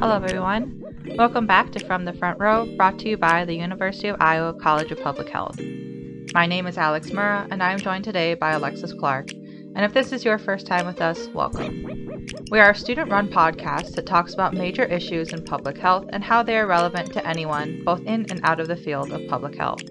Hello, everyone. Welcome back to From the Front Row, brought to you by the University of Iowa College of Public Health. My name is Alex Murrah, and I am joined today by Alexis Clark. And if this is your first time with us, welcome. We are a student run podcast that talks about major issues in public health and how they are relevant to anyone, both in and out of the field of public health.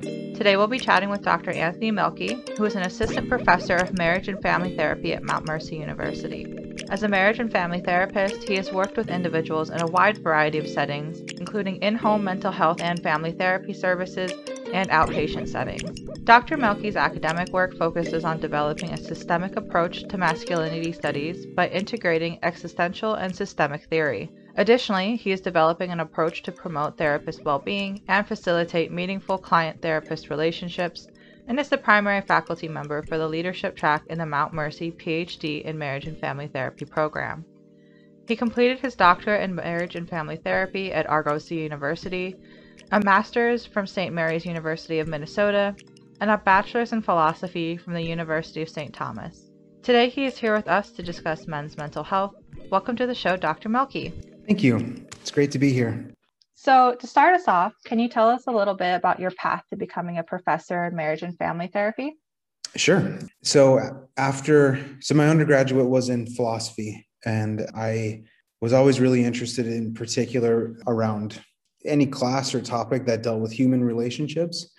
Today we'll be chatting with Dr. Anthony Mielke, who is an assistant professor of marriage and family therapy at Mount Mercy University. As a marriage and family therapist, he has worked with individuals in a wide variety of settings, including in home mental health and family therapy services and outpatient settings. Dr. Mielke's academic work focuses on developing a systemic approach to masculinity studies by integrating existential and systemic theory. Additionally, he is developing an approach to promote therapist well being and facilitate meaningful client therapist relationships, and is the primary faculty member for the leadership track in the Mount Mercy PhD in Marriage and Family Therapy program. He completed his doctorate in marriage and family therapy at Argosy University, a master's from St. Mary's University of Minnesota, and a bachelor's in philosophy from the University of St. Thomas. Today he is here with us to discuss men's mental health. Welcome to the show, Dr. Mielke. Thank you. It's great to be here. So, to start us off, can you tell us a little bit about your path to becoming a professor in marriage and family therapy? Sure. So, after, so my undergraduate was in philosophy, and I was always really interested in particular around any class or topic that dealt with human relationships.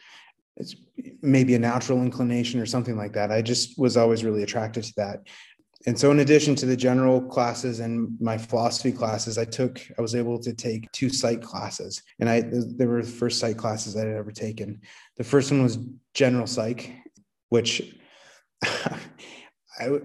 It's maybe a natural inclination or something like that. I just was always really attracted to that and so in addition to the general classes and my philosophy classes i took i was able to take two psych classes. And i they were the first psych classes i had ever taken. The first one was general psych which i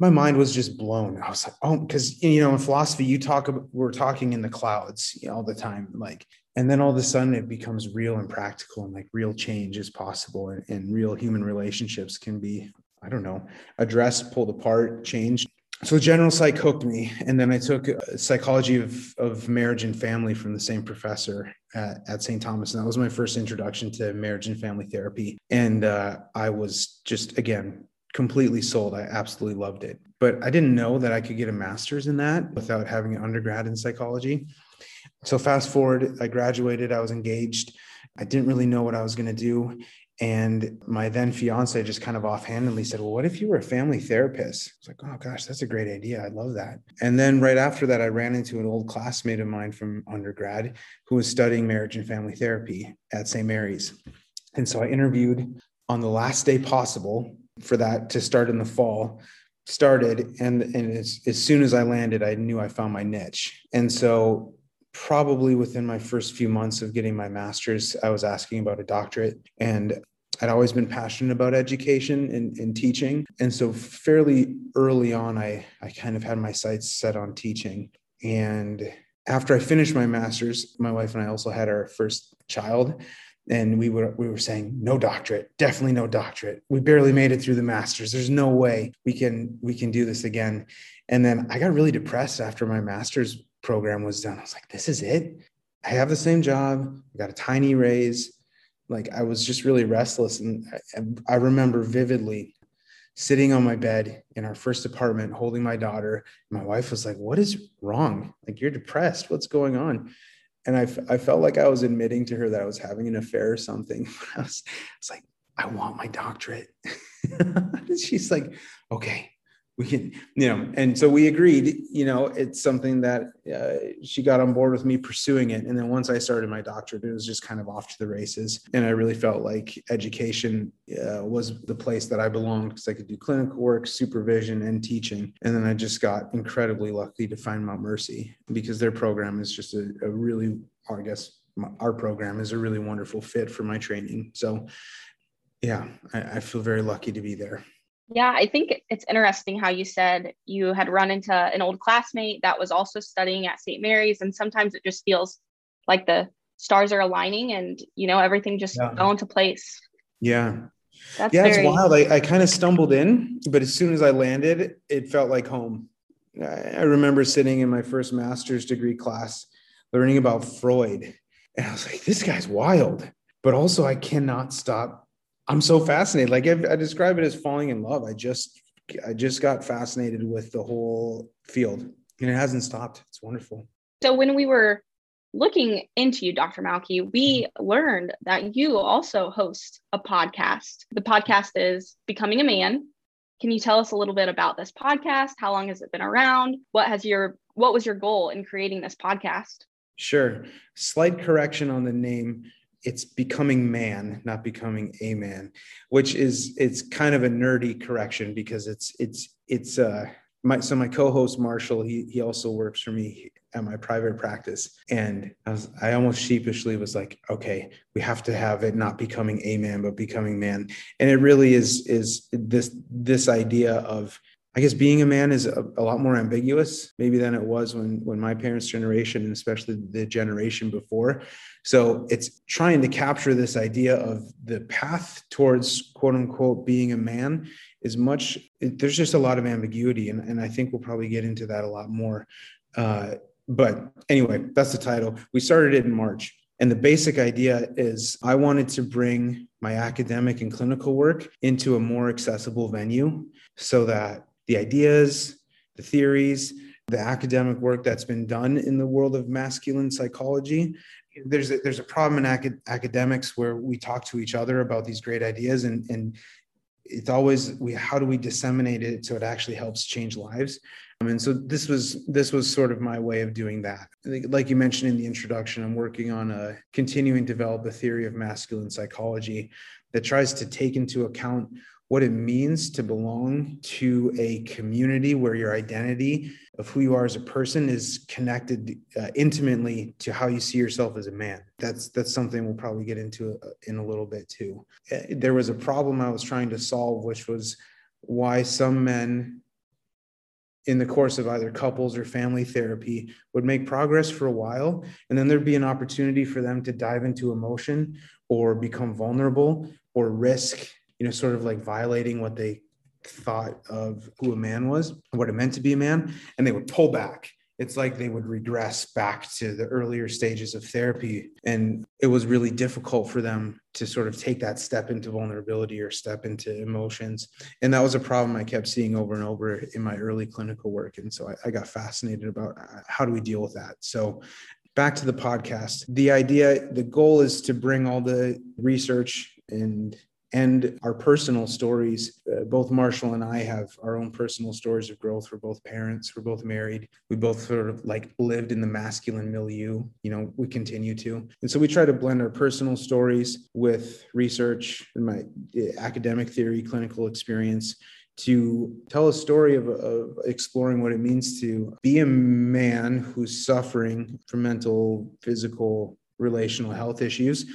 my mind was just blown. I was like oh because you know in philosophy you talk about we're talking in the clouds you know, all the time like and then all of a sudden it becomes real and practical and like real change is possible and, and real human relationships can be I don't know, addressed, pulled apart, changed. So general psych hooked me. And then I took psychology of, of marriage and family from the same professor at, at St. Thomas. And that was my first introduction to marriage and family therapy. And uh, I was just, again, completely sold. I absolutely loved it. But I didn't know that I could get a master's in that without having an undergrad in psychology. So fast forward, I graduated, I was engaged. I didn't really know what I was going to do. And my then fiance just kind of offhandedly said, Well, what if you were a family therapist? I was like, Oh gosh, that's a great idea. I love that. And then right after that, I ran into an old classmate of mine from undergrad who was studying marriage and family therapy at St. Mary's. And so I interviewed on the last day possible for that to start in the fall started and and as, as soon as i landed i knew i found my niche and so probably within my first few months of getting my master's, I was asking about a doctorate. And I'd always been passionate about education and, and, teaching. And so fairly early on, I, I kind of had my sights set on teaching. And after I finished my master's, my wife and I also had our first child. And we were we were saying no doctorate, definitely no doctorate. We barely made it through the masters. There's no way we can we can do this again. And then I got really depressed after my master's program was done. I was like, this is it. I have the same job. I got a tiny raise. Like I was just really restless. And I, I remember vividly sitting on my bed in our first apartment, holding my daughter. My wife was like, what is wrong? Like, you're depressed. What's going on? And I, I felt like I was admitting to her that I was having an affair or something. I was, I was like, I want my doctorate. She's like, okay, we can you know and so we agreed you know it's something that uh, she got on board with me pursuing it. And then once i started my doctorate it was just kind of off to the races. And i really felt like education uh, was the place that i belonged because i could do clinical work supervision and teaching. And then i just got incredibly lucky to find mount mercy because their program is just a, a really i guess our program is a really wonderful fit for my training. So yeah I, I feel very lucky to be there yeah, I think it's interesting how you said you had run into an old classmate that was also studying at St. Mary's. And sometimes it just feels like the stars are aligning and, you know, everything just yeah. fell into place. Yeah. That's yeah, very... it's wild. I, I kind of stumbled in, but as soon as I landed, it felt like home. I, I remember sitting in my first master's degree class learning about Freud. And I was like, this guy's wild. But also, I cannot stop I'm so fascinated. Like I, I describe it as falling in love. I just I just got fascinated with the whole field And it hasn't stopped. It's wonderful. So when we were looking into you, Dr. Mielke, we mm-hmm. learned that you also host a podcast. The podcast is Becoming a Man. Can you tell us a little bit about this podcast? How long has it been around? What has your what was your goal in creating this podcast? Sure. Slight correction on the name. It's becoming man, not becoming a man, which is it's kind of a nerdy correction because it's it's it's uh my so my co-host Marshall, he he also works for me at my private practice. And I was I almost sheepishly was like, okay, we have to have it not becoming a man, but becoming man. And it really is is this this idea of I guess being a man is a, a, lot more ambiguous maybe than it was when when my parents' generation and especially the generation before. So it's trying to capture this idea of the path towards quote unquote being a man is much. It, there's just a lot of ambiguity, and, and I think we'll probably get into that a lot more. Uh, but anyway, that's the title. We started it in March. And the basic idea is I wanted to bring my academic and clinical work into a more accessible venue so that the ideas, the theories, the academic work that's been done in the world of masculine psychology. There's a, there's a problem in acad- academics where we talk to each other about these great ideas and, and it's always we how do we disseminate it so it actually helps change lives? Um, and so this was this was sort of my way of doing that. Like you mentioned in the introduction i'm working on a continuing to develop a theory of masculine psychology that tries to take into account what it means to belong to a community where your identity of who you are as a person is connected uh, intimately to how you see yourself as a man. That's that's something we'll probably get into uh, in a little bit too. Uh, there was a problem I was trying to solve, which was why some men in the course of either couples or family therapy would make progress for a while and then there'd be an opportunity for them to dive into emotion or become vulnerable or risk you know, sort of like violating what they thought of who a man was, what it meant to be a man, and they would pull back. It's like they would regress back to the earlier stages of therapy. And it was really difficult for them to sort of take that step into vulnerability or step into emotions. And that was a problem I kept seeing over and over in my early clinical work. And so I, I got fascinated about uh, how do we deal with that. So back to the podcast. The idea, the goal is to bring all the research and and our personal stories. Uh, both Marshall and I have our own personal stories of growth. We're both parents. We're both married. We both sort of like lived in the masculine milieu. You know, we continue to. And so we try to blend our personal stories with research and my uh, academic theory, clinical experience to tell a story of, of, exploring what it means to be a man who's suffering from mental, physical, relational health issues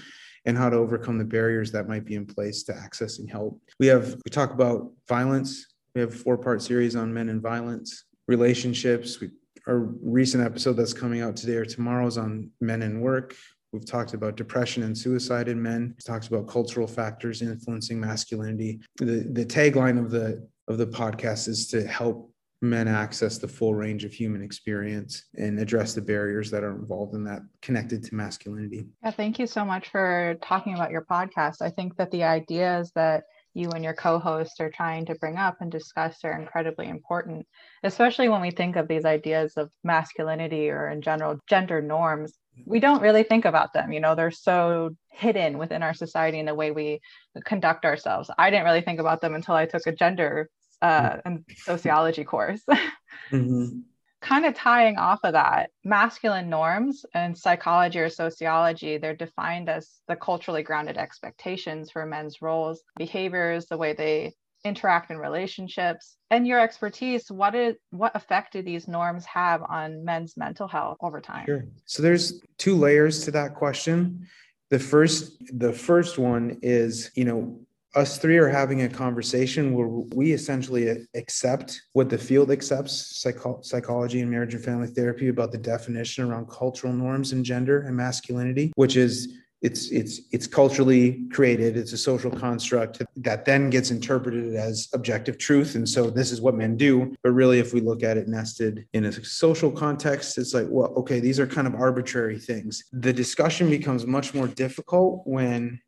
and how to overcome the barriers that might be in place to accessing help. We have, we talk about violence. We have a four part series on men and violence, relationships. We, our recent episode that's coming out today or tomorrow is on men and work. We've talked about depression and suicide in men. We've talked about cultural factors influencing masculinity. The, the tagline of the of the podcast is to help men access the full range of human experience and address the barriers that are involved in that connected to masculinity. Yeah, thank you so much for talking about your podcast. I think that the ideas that you and your co-host are trying to bring up and discuss are incredibly important, especially when we think of these ideas of masculinity or in general gender norms. We don't really think about them, you know, they're so hidden within our society in the way we conduct ourselves. I didn't really think about them until I took a gender uh, and sociology course. mm-hmm. Kind of tying off of that, masculine norms and psychology or sociology, they're defined as the culturally grounded expectations for men's roles, behaviors, the way they interact in relationships and your expertise what is what effect do these norms have on men's mental health over time sure so there's two layers to that question the first the first one is you know us three are having a conversation where we essentially accept what the field accepts psycho- psychology and marriage and family therapy about the definition around cultural norms and gender and masculinity which is it's it's it's culturally created it's a social construct that then gets interpreted as objective truth and so this is what men do. But really if we look at it nested in a social context it's like well okay these are kind of arbitrary things. The discussion becomes much more difficult when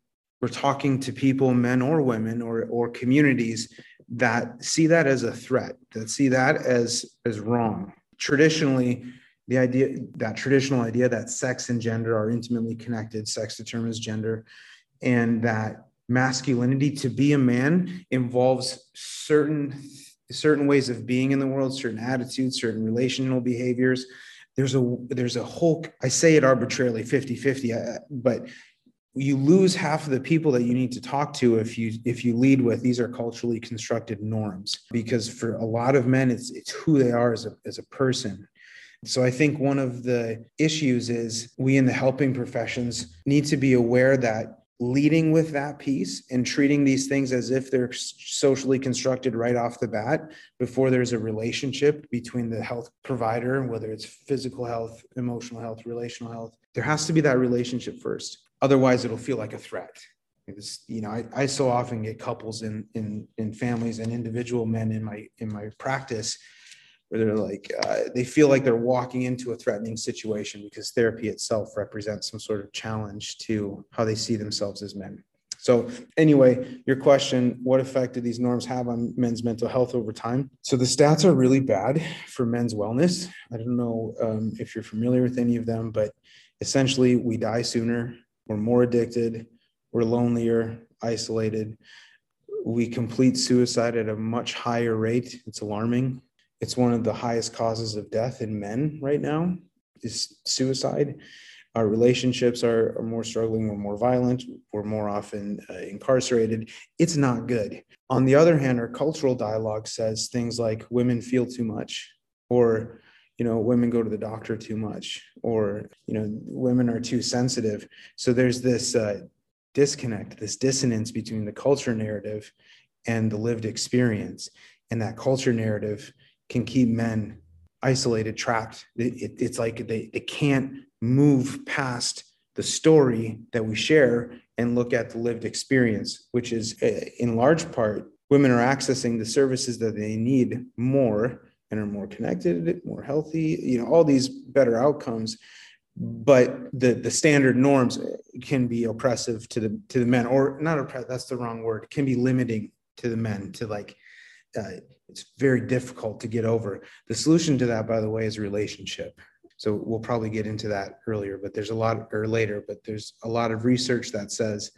we're talking to people, men or women, or or communities that see that as a threat, that see that as as wrong. traditionally the idea that traditional idea that sex and gender are intimately connected sex determines gender and that masculinity to be a man involves certain certain ways of being in the world certain attitudes certain relational behaviors there's a there's a whole i say it arbitrarily 50 50 uh, but you lose half of the people that you need to talk to if you if you lead with these are culturally constructed norms. Because for a lot of men it's it's who they are as a as a person. So i think one of the issues is we in the helping professions need to be aware that leading with that piece and treating these things as if they're socially constructed right off the bat before there's a relationship between the health provider whether it's physical health emotional health relational health there has to be that relationship first otherwise it'll feel like a threat. It's, you know I, I so often get couples in in in families and individual men in my in my practice where they're like uh, they feel like they're walking into a threatening situation because therapy itself represents some sort of challenge to how they see themselves as men. So anyway your question what effect do these norms have on men's mental health over time? So the stats are really bad for men's wellness. I don't know um, if you're familiar with any of them but essentially we die sooner we're more addicted we're lonelier isolated we complete suicide at a much higher rate it's alarming it's one of the highest causes of death in men right now is suicide. Our relationships are, are more struggling. We're more violent. We're more often uh, incarcerated. It's not good. On the other hand, our cultural dialogue says things like women feel too much, or you know, women go to the doctor too much, or you know, women are too sensitive. So there's this uh, disconnect, this dissonance between the culture narrative and the lived experience. And that culture narrative can keep men isolated, trapped. It, it, it's like they, they can't move past the story that we share and look at the lived experience, which is uh, in large part, women are accessing the services that they need more and are more connected, more healthy, you know, all these better outcomes. But the, the standard norms can be oppressive to the to the men, or not oppressive, that's the wrong word, can be limiting to the men to like uh, it's very difficult to get over. The solution to that, by the way, is relationship. So we'll probably get into that earlier, but there's a lot, or later, but there's a lot of research that says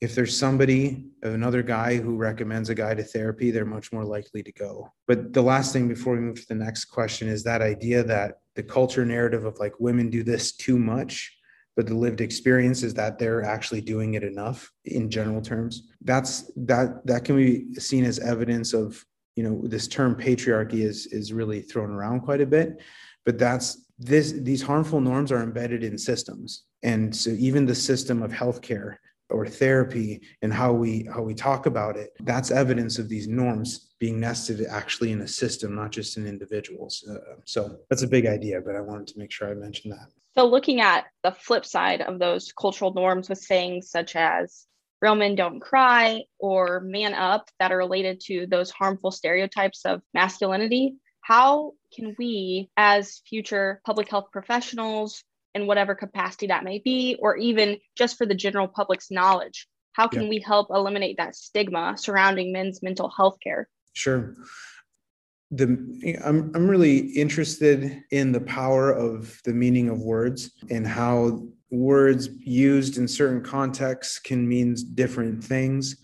if there's somebody, another guy who recommends a guy to therapy, they're much more likely to go. But the last thing before we move to the next question is that idea that the culture narrative of like women do this too much but the lived experience is that they're actually doing it enough in general terms. That's that that can be seen as evidence of you know this term patriarchy is is really thrown around quite a bit. But that's this these harmful norms are embedded in systems. And so even the system of healthcare or therapy and how we how we talk about it that's evidence of these norms being nested actually in a system not just in individuals. Uh, so that's a big idea but i wanted to make sure i mentioned that. So looking at the flip side of those cultural norms with sayings such as real men don't cry or man up that are related to those harmful stereotypes of masculinity how can we as future public health professionals in whatever capacity that may be or even just for the general public's knowledge. How can yeah. we help eliminate that stigma surrounding men's mental health care? Sure. The I'm, I'm really interested in the power of the meaning of words and how words used in certain contexts can mean different things.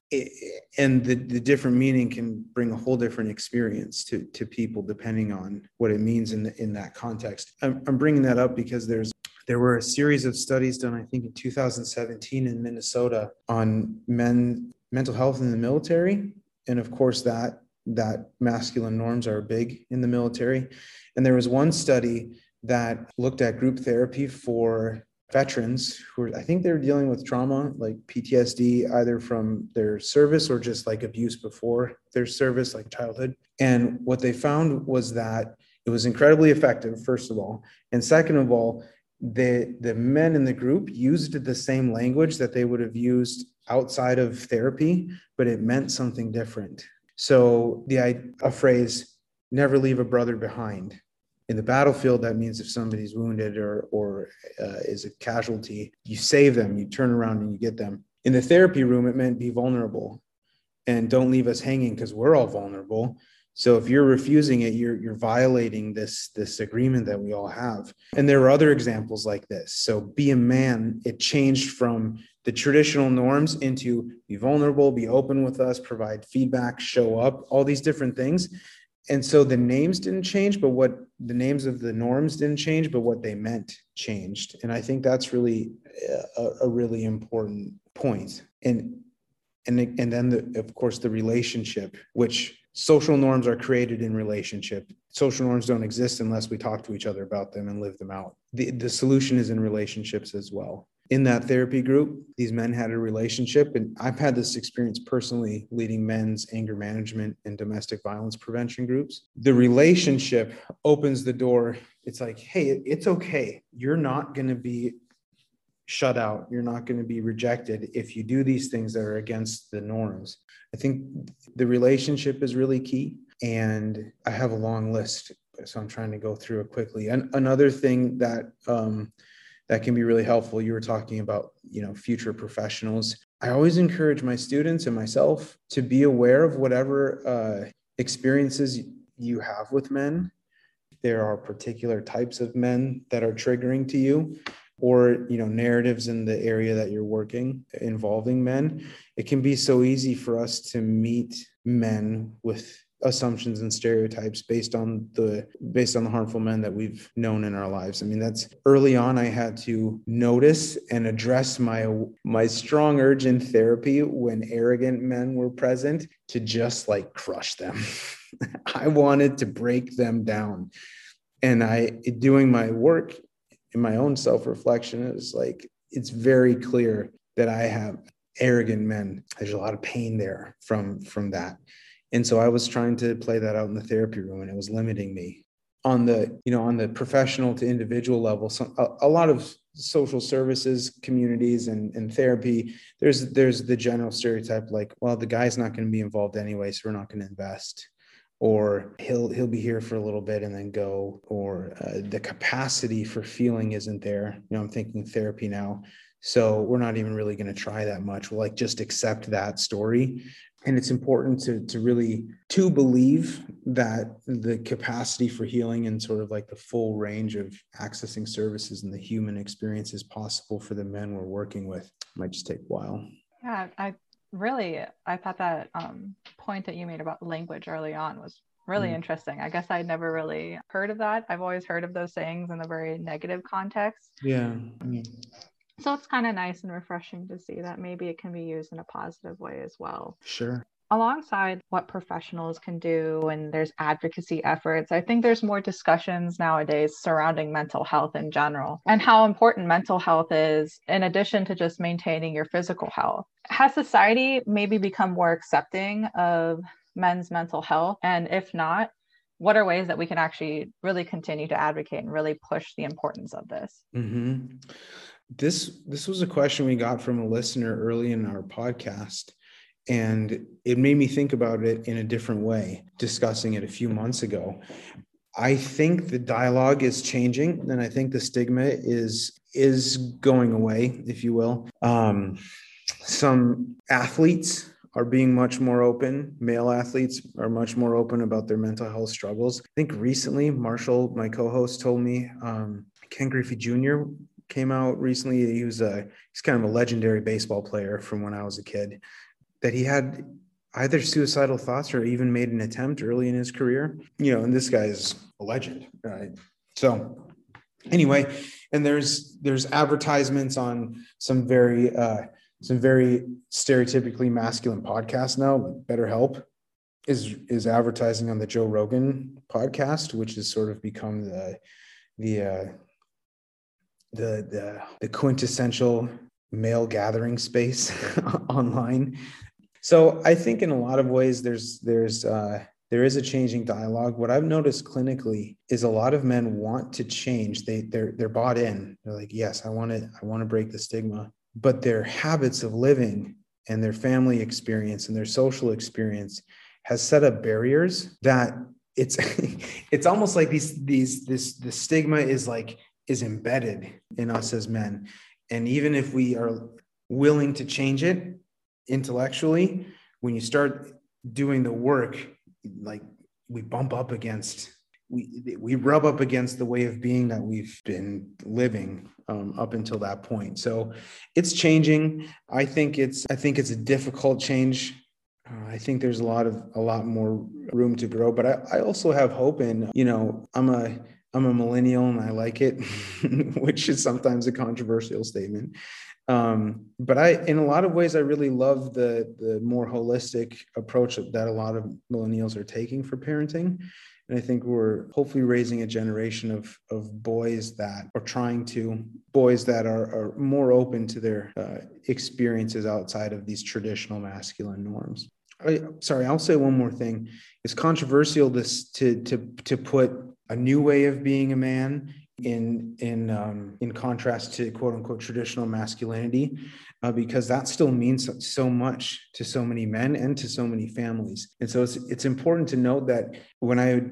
And the, the different meaning can bring a whole different experience to, to people depending on what it means in, the, in that context. I'm, I'm bringing that up because there's there were a series of studies done i think in 2017 in minnesota on men mental health in the military. And of course that that masculine norms are big in the military. And there was one study that looked at group therapy for veterans who are, I think they're dealing with trauma like PTSD either from their service or just like abuse before their service like childhood. And what they found was that it was incredibly effective first of all. And second of all the the men in the group used the same language that they would have used outside of therapy but it meant something different. So the a phrase never leave a brother behind. In the battlefield that means if somebody's wounded or or uh, is a casualty you save them you turn around and you get them. In the therapy room it meant be vulnerable and don't leave us hanging because we're all vulnerable So if you're refusing it, you're you're violating this this agreement that we all have. And there are other examples like this. So be a man, it changed from the traditional norms into be vulnerable, be open with us, provide feedback, show up, all these different things. And so the names didn't change, but what the names of the norms didn't change, but what they meant changed. And I think that's really a, a really important point. And and and then the, of course the relationship, which social norms are created in relationship. Social norms don't exist unless we talk to each other about them and live them out. The, the solution is in relationships as well in that therapy group, these men had a relationship. And I've had this experience personally leading men's anger management and domestic violence prevention groups. The relationship opens the door. It's like, hey, it's okay. You're not going to be shut out. You're not going to be rejected if you do these things that are against the norms. I think the relationship is really key. And I have a long list. So I'm trying to go through it quickly. And another thing that, um, that can be really helpful. You were talking about, you know, future professionals. I always encourage my students and myself to be aware of whatever uh, experiences you have with men. There are particular types of men that are triggering to you or you know narratives in the area that you're working involving men it can be so easy for us to meet men with assumptions and stereotypes based on the based on the harmful men that we've known in our lives. I mean that's early on i had to notice and address my my strong urge in therapy when arrogant men were present to just like crush them. I wanted to break them down. And i doing my work in my own self-reflection is like it's very clear that i have arrogant men. There's a lot of pain there from from that. And so i was trying to play that out in the therapy room and it was limiting me. On the you know on the professional to individual level so a, a lot of social services communities and, and therapy there's there's the general stereotype like well the guy's not going to be involved anyway so we're not going to invest or he'll he'll be here for a little bit and then go or uh, the capacity for feeling isn't there. You know i'm thinking therapy now. So we're not even really going to try that much. We'll like just accept that story. And it's important to to really to believe that the capacity for healing and sort of like the full range of accessing services and the human experience is possible for the men we're working with. It might just take a while. Yeah i really i thought that um, point that you made about language early on was really mm. interesting i guess i'd never really heard of that i've always heard of those sayings in a very negative context yeah mm. So it's kind of nice and refreshing to see that maybe it can be used in a positive way as well. Sure. Alongside what professionals can do, and there's advocacy efforts, I think there's more discussions nowadays surrounding mental health in general and how important mental health is, in addition to just maintaining your physical health. Has society maybe become more accepting of men's mental health? And if not, what are ways that we can actually really continue to advocate and really push the importance of this? Mm-hmm. This this was a question we got from a listener early in our podcast and it made me think about it in a different way discussing it a few months ago. I think the dialogue is changing and I think the stigma is is going away if you will. Um, some athletes are being much more open. Male athletes are much more open about their mental health struggles. I think recently, Marshall, my co-host, told me um, Ken Griffey Jr came out recently. He was a he's kind of a legendary baseball player from when I was a kid. That he had either suicidal thoughts or even made an attempt early in his career. You know, and this guy is a legend, right? So anyway, and there's there's advertisements on some very uh, some very stereotypically masculine podcasts now, like BetterHelp is is advertising on the Joe Rogan podcast, which has sort of become the the uh, the the, the quintessential male gathering space online. So I think in a lot of ways there's there's uh, there is a changing dialogue. What I've noticed clinically is a lot of men want to change. They they're they're bought in. They're like, yes, I want to I want to break the stigma, but their habits of living and their family experience and their social experience has set up barriers that it's it's almost like these these this the stigma is like is embedded in us as men. And even if we are willing to change it intellectually, when you start doing the work, like we bump up against we we rub up against the way of being that we've been living um, up until that point. So it's changing. I think it's I think it's a difficult change. Uh, I think there's a lot of a lot more room to grow, but I, I also have hope in you know I'm a I'm a millennial and I like it, which is sometimes a controversial statement. Um, but I, in a lot of ways, I really love the the more holistic approach that a lot of millennials are taking for parenting. And I think we're hopefully raising a generation of, of boys that are trying to, boys that are, are more open to their uh, experiences outside of these traditional masculine norms. I, sorry, I'll say one more thing. It's controversial this to to to put a new way of being a man in in um, in contrast to quote unquote traditional masculinity, uh, because that still means so, much to so many men and to so many families. And so it's it's important to note that when I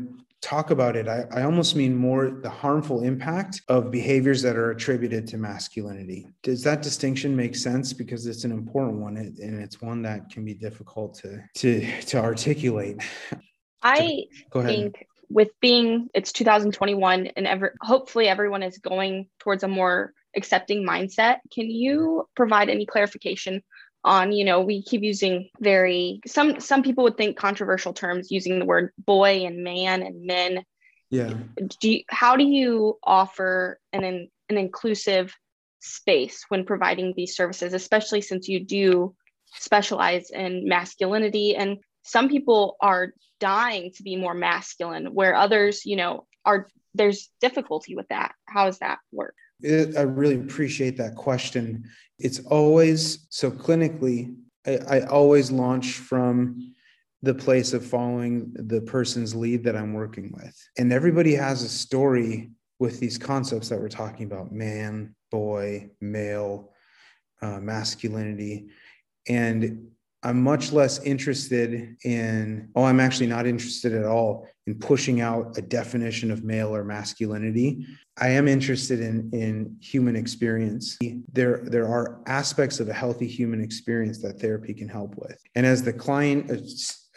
talk about it, I, I almost mean more the harmful impact of behaviors that are attributed to masculinity. Does that distinction make sense? Because it's an important one, and it's one that can be difficult to to to articulate. I go think with being it's 2021 and ever hopefully everyone is going towards a more accepting mindset. Can you provide any clarification on you know we keep using very some some people would think controversial terms using the word boy and man and men. Yeah. Do you, how do you offer an an inclusive space when providing these services especially since you do specialize in masculinity? And some people are dying to be more masculine where others you know are there's difficulty with that. How does that work? It, i really appreciate that question. It's always so clinically I, I always launch from the place of following the person's lead that i'm working with. And everybody has a story with these concepts that we're talking about man boy male uh, masculinity. And I'm much less interested in, oh, I'm actually not interested at all in pushing out a definition of male or masculinity. I am interested in, in human experience. There, there are aspects of a healthy human experience that therapy can help with. And as the client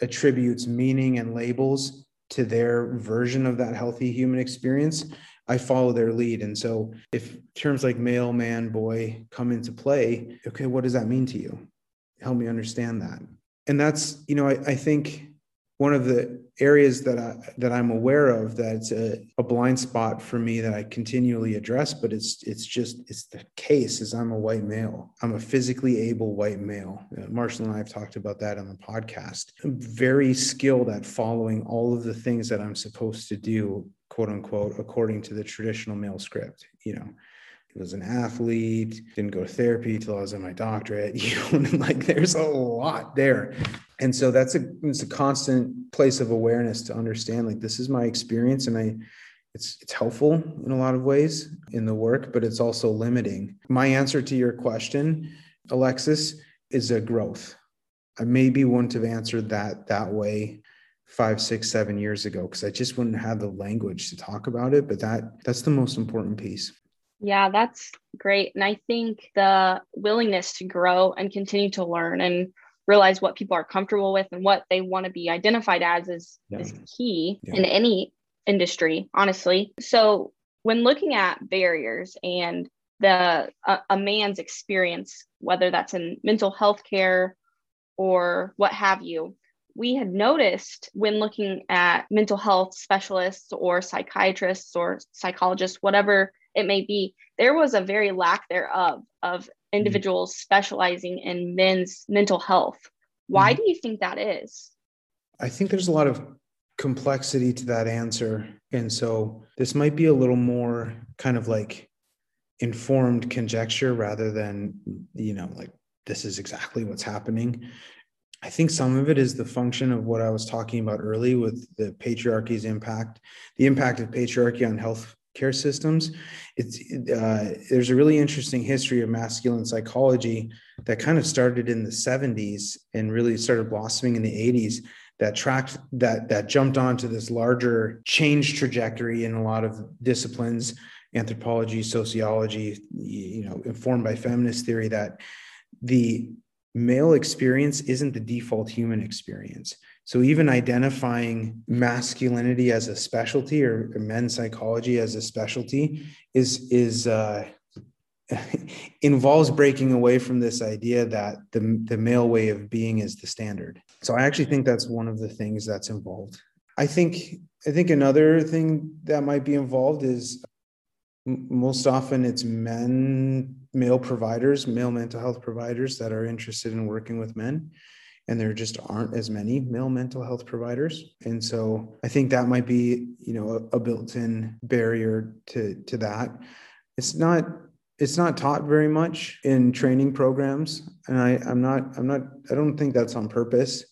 attributes meaning and labels to their version of that healthy human experience, I follow their lead. And so if terms like male, man, boy come into play, okay, what does that mean to you? Help me understand that. And that's, you know, I, I think one of the areas that I that I'm aware of that's a, a, blind spot for me that I continually address, but it's it's just it's the case is I'm a white male. I'm a physically able white male. Uh, Marshall and I have talked about that on the podcast. I'm very skilled at following all of the things that I'm supposed to do, quote unquote, according to the traditional male script. You know, was an athlete, didn't go to therapy till I was in my doctorate. You know, like there's a lot there. And so that's a it's a constant place of awareness to understand like this is my experience and I it's it's helpful in a lot of ways in the work, but it's also limiting. My answer to your question, Alexis, is a growth. I maybe wouldn't have answered that that way five, six, seven years ago because I just wouldn't have the language to talk about it. But that that's the most important piece. Yeah, that's great. And I think the willingness to grow and continue to learn and realize what people are comfortable with and what they want to be identified as is, yeah. is key yeah. in any industry, honestly. So when looking at barriers and the a, a man's experience, whether that's in mental health care or what have you, we had noticed when looking at mental health specialists or psychiatrists or psychologists, whatever it may be, there was a very lack thereof of mm-hmm. individuals mm-hmm. specializing in men's mental health. Why mm-hmm. do you think that is? I think there's a lot of complexity to that answer. And so this might be a little more kind of like informed conjecture rather than, you know, like this is exactly what's happening. I think some of it is the function of what I was talking about early with the patriarchy's impact, the impact of patriarchy on health care systems. It's uh, there's a really interesting history of masculine psychology that kind of started in the 70s and really started blossoming in the 80s that tracked that that jumped onto this larger change trajectory in a lot of disciplines anthropology sociology you know informed by feminist theory that the male experience isn't the default human experience So even identifying masculinity as a specialty or men's psychology as a specialty is is uh, involves breaking away from this idea that the, the male way of being is the standard. So I actually think that's one of the things that's involved. I think I think another thing that might be involved is most often it's men male providers male mental health providers that are interested in working with men and there just aren't as many male mental health providers. And so i think that might be you know a, a built-in barrier to to that. It's not it's not taught very much in training programs and i i'm not i'm not i don't think that's on purpose.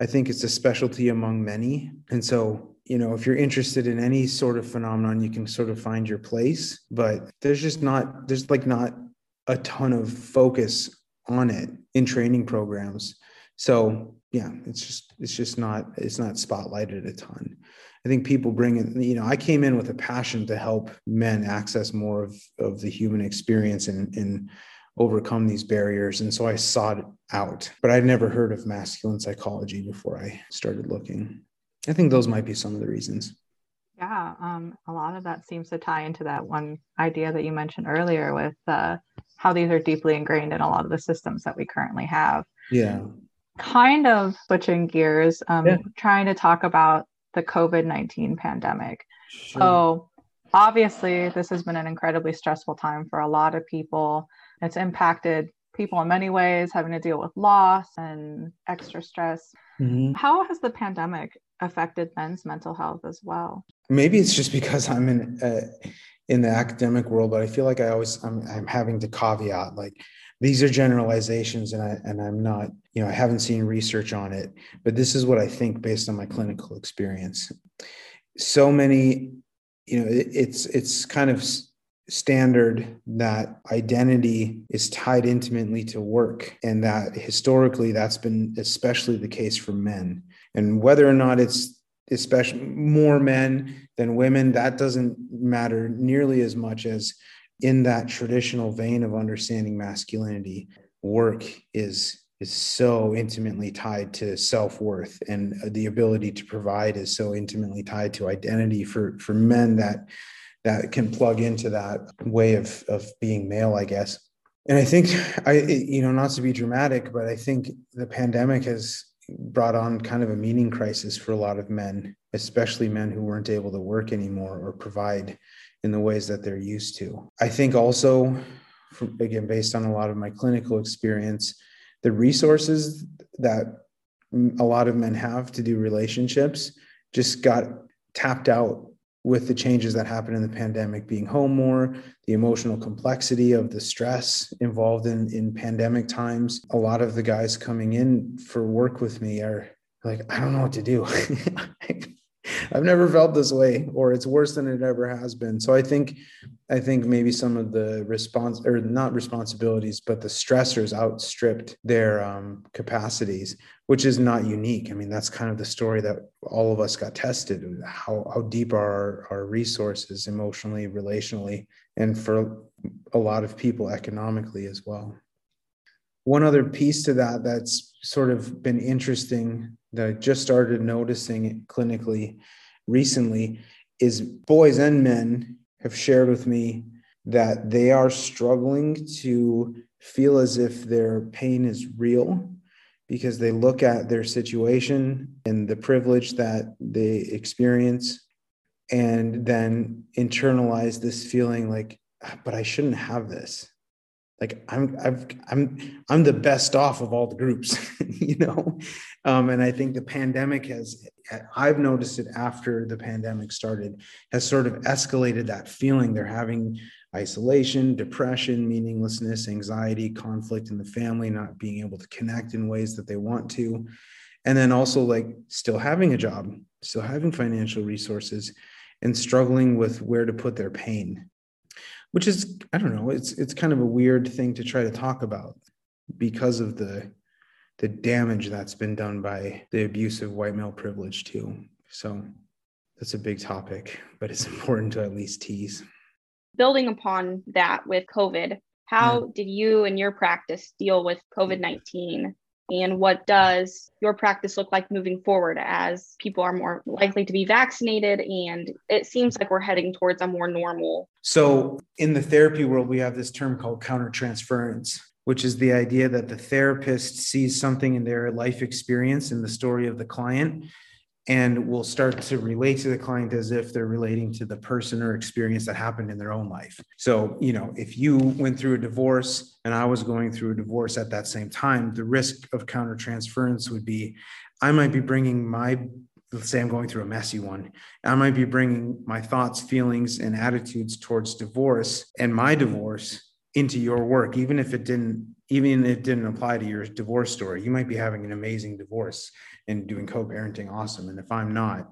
I think it's a specialty among many. And so you know, if you're interested in any sort of phenomenon, you can sort of find your place, but there's just not, there's like not a ton of focus on it in training programs. So yeah, it's just, it's just not, it's not spotlighted a ton. I think people bring in, you know, I came in with a passion to help men access more of, of the human experience and, and overcome these barriers. And so I sought it out, but I'd never heard of masculine psychology before I started looking. I think those might be some of the reasons. Yeah, um, a lot of that seems to tie into that one idea that you mentioned earlier with uh, how these are deeply ingrained in a lot of the systems that we currently have. Yeah. Kind of switching gears, um, yeah. trying to talk about the COVID 19 pandemic. Sure. So, obviously, this has been an incredibly stressful time for a lot of people. It's impacted people in many ways, having to deal with loss and extra stress. Mm-hmm. How has the pandemic affected men's mental health as well? Maybe it's just because I'm in uh, in the academic world, but I feel like I always I'm, I'm having to caveat like these are generalizations, and I and I'm not you know I haven't seen research on it, but this is what I think based on my clinical experience. So many, you know, it, it's it's kind of standard that identity is tied intimately to work and that historically that's been especially the case for men and whether or not it's especially more men than women that doesn't matter nearly as much as in that traditional vein of understanding masculinity work is is so intimately tied to self-worth and the ability to provide is so intimately tied to identity for for men that that can plug into that way of of being male i guess. And i think i you know not to be dramatic but i think the pandemic has brought on kind of a meaning crisis for a lot of men, especially men who weren't able to work anymore or provide in the ways that they're used to. I think also, from, again, based on a lot of my clinical experience, the resources that a lot of men have to do relationships just got tapped out with the changes that happened in the pandemic being home more the emotional complexity of the stress involved in in pandemic times. A lot of the guys coming in for work with me are like i don't know what to do I've never felt this way, or it's worse than it ever has been. So I think, I think maybe some of the response or not responsibilities, but the stressors outstripped their um, capacities, which is not unique. I mean, that's kind of the story that all of us got tested. How how deep are our, our resources emotionally, relationally, and for a lot of people economically as well. One other piece to that that's sort of been interesting that I just started noticing clinically recently is boys and men have shared with me that they are struggling to feel as if their pain is real because they look at their situation and the privilege that they experience and then internalize this feeling like ah, but i shouldn't have this like i'm i've i'm i'm the best off of all the groups you know? Um, and i think the pandemic has i've noticed it after the pandemic started has sort of escalated that feeling. They're having isolation depression meaninglessness anxiety conflict in the family not being able to connect in ways that they want to. And then also like still having a job still having financial resources and struggling with where to put their pain which is i don't know it's it's kind of a weird thing to try to talk about because of the the damage that's been done by the abuse of white male privilege too. So that's a big topic but it's important to at least tease. Building upon that with covid how yeah. did you and your practice deal with covid-19 And what does your practice look like moving forward as people are more likely to be vaccinated? And it seems like we're heading towards a more normal. So, in the therapy world, we have this term called countertransference, which is the idea that the therapist sees something in their life experience in the story of the client and will start to relate to the client as if they're relating to the person or experience that happened in their own life. So, you know, if you went through a divorce and I was going through a divorce at that same time, the risk of countertransference would be I might be bringing my let's say I'm going through a messy one. I might be bringing my thoughts, feelings, and attitudes towards divorce and my divorce into your work, even if it didn't, even if it didn't apply to your divorce story. You might be having an amazing divorce and doing co-parenting awesome. And if i'm not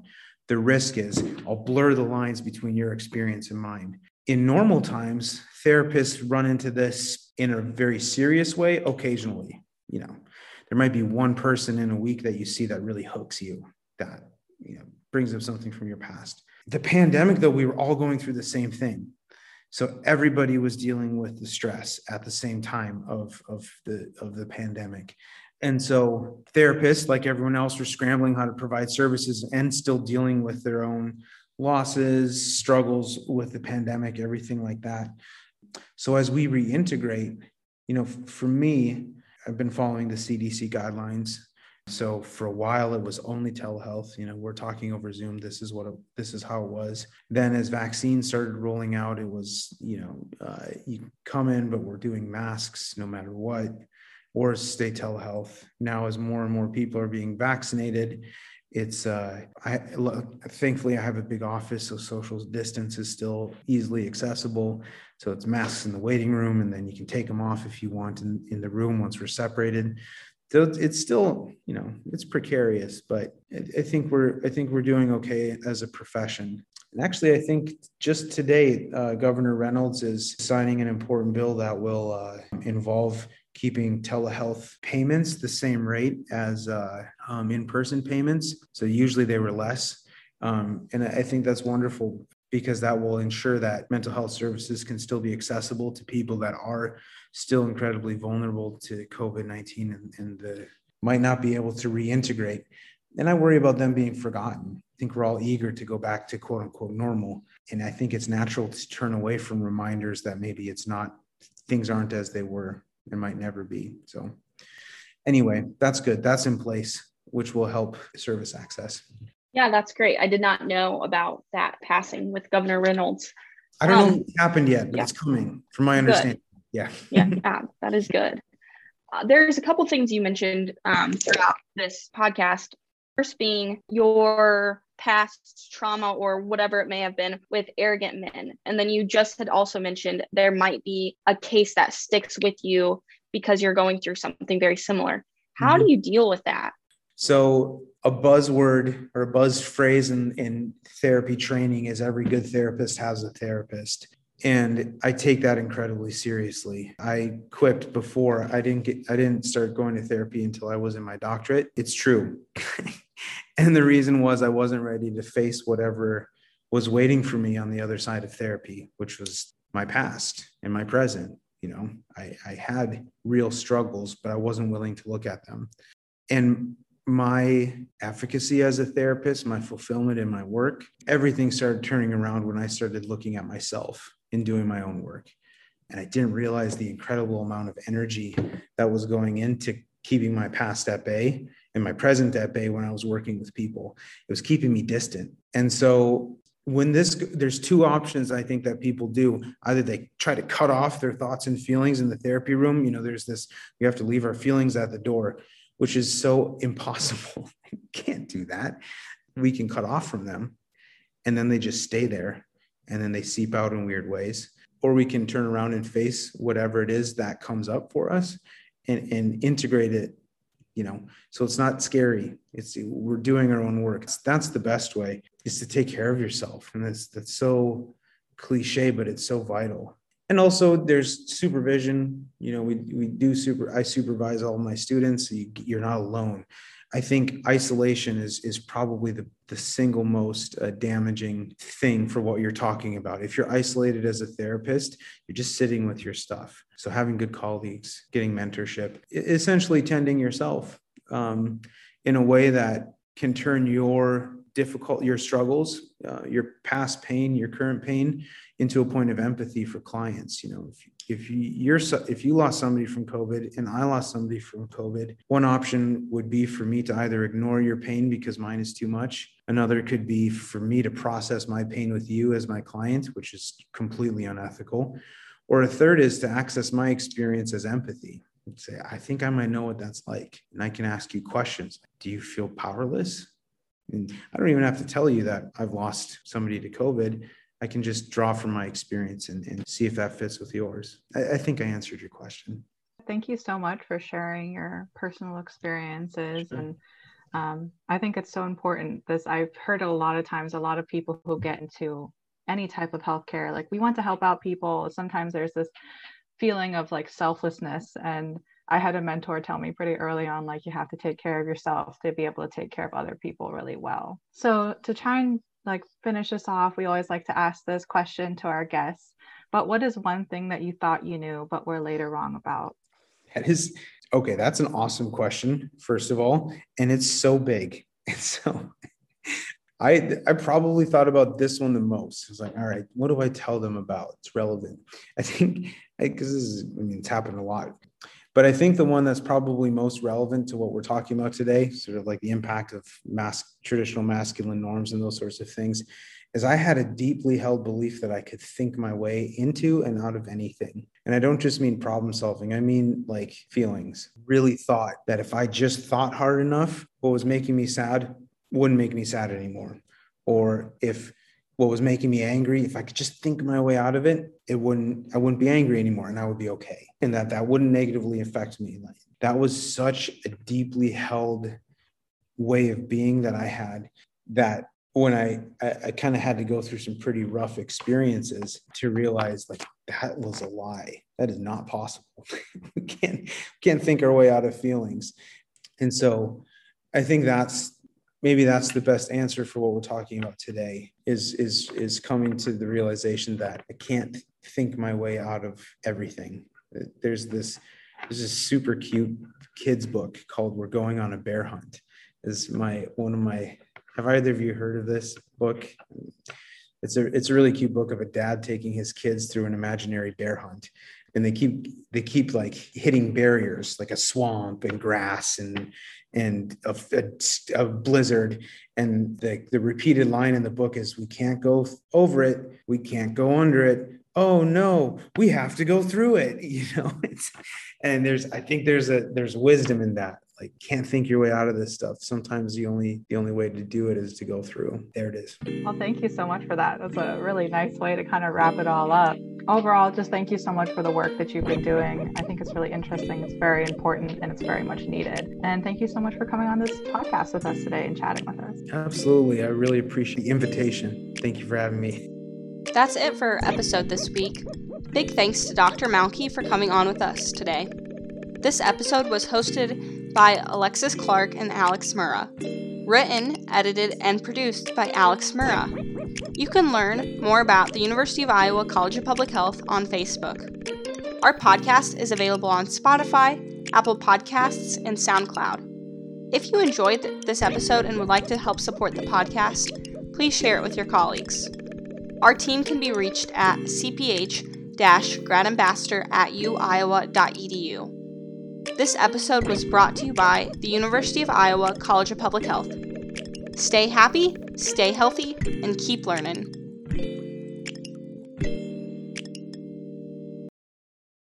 the risk is i'll blur the lines between your experience and mine. In normal times therapists run into this in a very serious way occasionally you know. There might be one person in a week that you see that really hooks you that you know brings up something from your past. The pandemic though we were all going through the same thing so everybody was dealing with the stress at the same time of, of the of the pandemic and so therapists, like everyone else, were scrambling how to provide services and still dealing with their own losses, struggles with the pandemic, everything like that. So as we reintegrate, you know, for me, I've been following the CDC guidelines. So for a while, it was only telehealth. You know, we're talking over Zoom. This is what it, this is how it was. Then, as vaccines started rolling out, it was you know uh, you come in, but we're doing masks no matter what or stay telehealth. Now, as more and more people are being vaccinated, it's uh, I thankfully I have a big office, so social distance is still easily accessible. So it's masks in the waiting room, and then you can take them off if you want in, in the room once we're separated. So it's still, you know, it's precarious, but I think we're I think we're doing okay as a profession. And actually, I think just today, uh, Governor Reynolds is signing an important bill that will uh, involve keeping telehealth payments the same rate as uh, um, in-person payments. So usually they were less. Um, and I think that's wonderful because that will ensure that mental health services can still be accessible to people that are still incredibly vulnerable to COVID-19 and, and the, might not be able to reintegrate. And I worry about them being forgotten. I think we're all eager to go back to quote unquote normal. And I think it's natural to turn away from reminders that maybe it's not, things aren't as they were and might never be. So, anyway, that's good. That's in place, which will help service access. Yeah, that's great. I did not know about that passing with Governor Reynolds. I don't um, know it happened yet, but yeah. it's coming, from my understanding. Good. Yeah. yeah, yeah, that is good. Uh, there's a couple things you mentioned um, throughout this podcast. First, being your past trauma or whatever it may have been with arrogant men. And then you just had also mentioned there might be a case that sticks with you because you're going through something very similar. How mm-hmm. do you deal with that? So, a buzzword or a buzz phrase in, in therapy training is every good therapist has a therapist. And I take that incredibly seriously. I quipped before I didn't get I didn't start going to therapy until I was in my doctorate. It's true. And the reason was I wasn't ready to face whatever was waiting for me on the other side of therapy, which was my past and my present. You know, I, I had real struggles, but I wasn't willing to look at them. And my efficacy as a therapist, my fulfillment in my work, everything started turning around when I started looking at myself and doing my own work. And I didn't realize the incredible amount of energy that was going into keeping my past at bay and my present at bay when I was working with people. It was keeping me distant. And so when this there's two options I think that people do. Either they try to cut off their thoughts and feelings in the therapy room. You know, there's this we have to leave our feelings at the door, which is so impossible. can't do that. We can cut off from them and then they just stay there and then they seep out in weird ways. Or we can turn around and face whatever it is that comes up for us and, and integrate it you know? So it's not scary. It's we're doing our own work. That's the best way is to take care of yourself. And that's that's so cliche but it's so vital. And also there's supervision. You know we, we do super i supervise all my students so you, you're not alone I think isolation is is probably the the single most uh, damaging thing for what you're talking about. If you're isolated as a therapist, you're just sitting with your stuff. So having good colleagues, getting mentorship, essentially tending yourself um, in a way that can turn your difficult your struggles uh, your past pain your current pain into a point of empathy for clients you know if, if you, you're if you lost somebody from covid and i lost somebody from covid one option would be for me to either ignore your pain because mine is too much. Another could be for me to process my pain with you as my client which is completely unethical. Or a third is to access my experience as empathy and say i think i might know what that's like. And i can ask you questions do you feel powerless? And I don't even have to tell you that I've lost somebody to COVID. I can just draw from my experience and, and see if that fits with yours. I, I think I answered your question. Thank you so much for sharing your personal experiences. Sure. And um, I think it's so important. This I've heard a lot of times, a lot of people who get into any type of healthcare, like we want to help out people. Sometimes there's this feeling of like selflessness and I had a mentor tell me pretty early on, like, you have to take care of yourself to be able to take care of other people really well. So, to try and like finish this off, we always like to ask this question to our guests. But what is one thing that you thought you knew, but were later wrong about? That is okay. That's an awesome question, first of all. And it's so big. And so I I probably thought about this one the most. I was like, all right, what do I tell them about? It's relevant. I think because this is, I mean, it's happened a lot. But I think the one that's probably most relevant to what we're talking about today, sort of like the impact of mass traditional masculine norms and those sorts of things, is I had a deeply held belief that I could think my way into and out of anything. And I don't just mean problem solving, I mean like feelings. Really thought that if I just thought hard enough, what was making me sad wouldn't make me sad anymore. Or if what was making me angry if i could just think my way out of it it wouldn't i wouldn't be angry anymore and i would be okay. And that that wouldn't negatively affect me. Like that was such a deeply held way of being that i had that when i i, I kind of had to go through some pretty rough experiences to realize like that was a lie. That is not possible. We can't can't think our way out of feelings. And so i think that's maybe that's the best answer for what we're talking about today is is is coming to the realization that i can't think my way out of everything. There's this there's this super cute kids book called we're going on a bear hunt. Is my one of my have either of you heard of this book? It's a it's a really cute book of a dad taking his kids through an imaginary bear hunt. And they keep they keep like hitting barriers like a swamp and grass and and a, a, a, blizzard and the, the repeated line in the book is we can't go over it. We can't go under it. Oh no we have to go through it. You know it's, and there's i think there's a there's wisdom in that like can't think your way out of this stuff. Sometimes the only the only way to do it is to go through. There it is. Well thank you so much for that. That's a really nice way to kind of wrap it all up. Overall just thank you so much for the work that you've been doing. I think it's really interesting. It's very important and it's very much needed. And thank you so much for coming on this podcast with us today and chatting with us. Absolutely. I really appreciate the invitation. Thank you for having me. That's it for our episode this week. Big thanks to dr Mielke for coming on with us today. This episode was hosted by Alexis Clark and Alex Murrah. Written, edited, and produced by Alex Murrah. You can learn more about the University of Iowa College of Public Health on Facebook. Our podcast is available on Spotify, Apple Podcasts, and SoundCloud. If you enjoyed this episode and would like to help support the podcast, please share it with your colleagues. Our team can be reached at cph gradambassador at uiowa.edu. This episode was brought to you by the University of Iowa College of Public Health. Stay happy, stay healthy, and keep learning.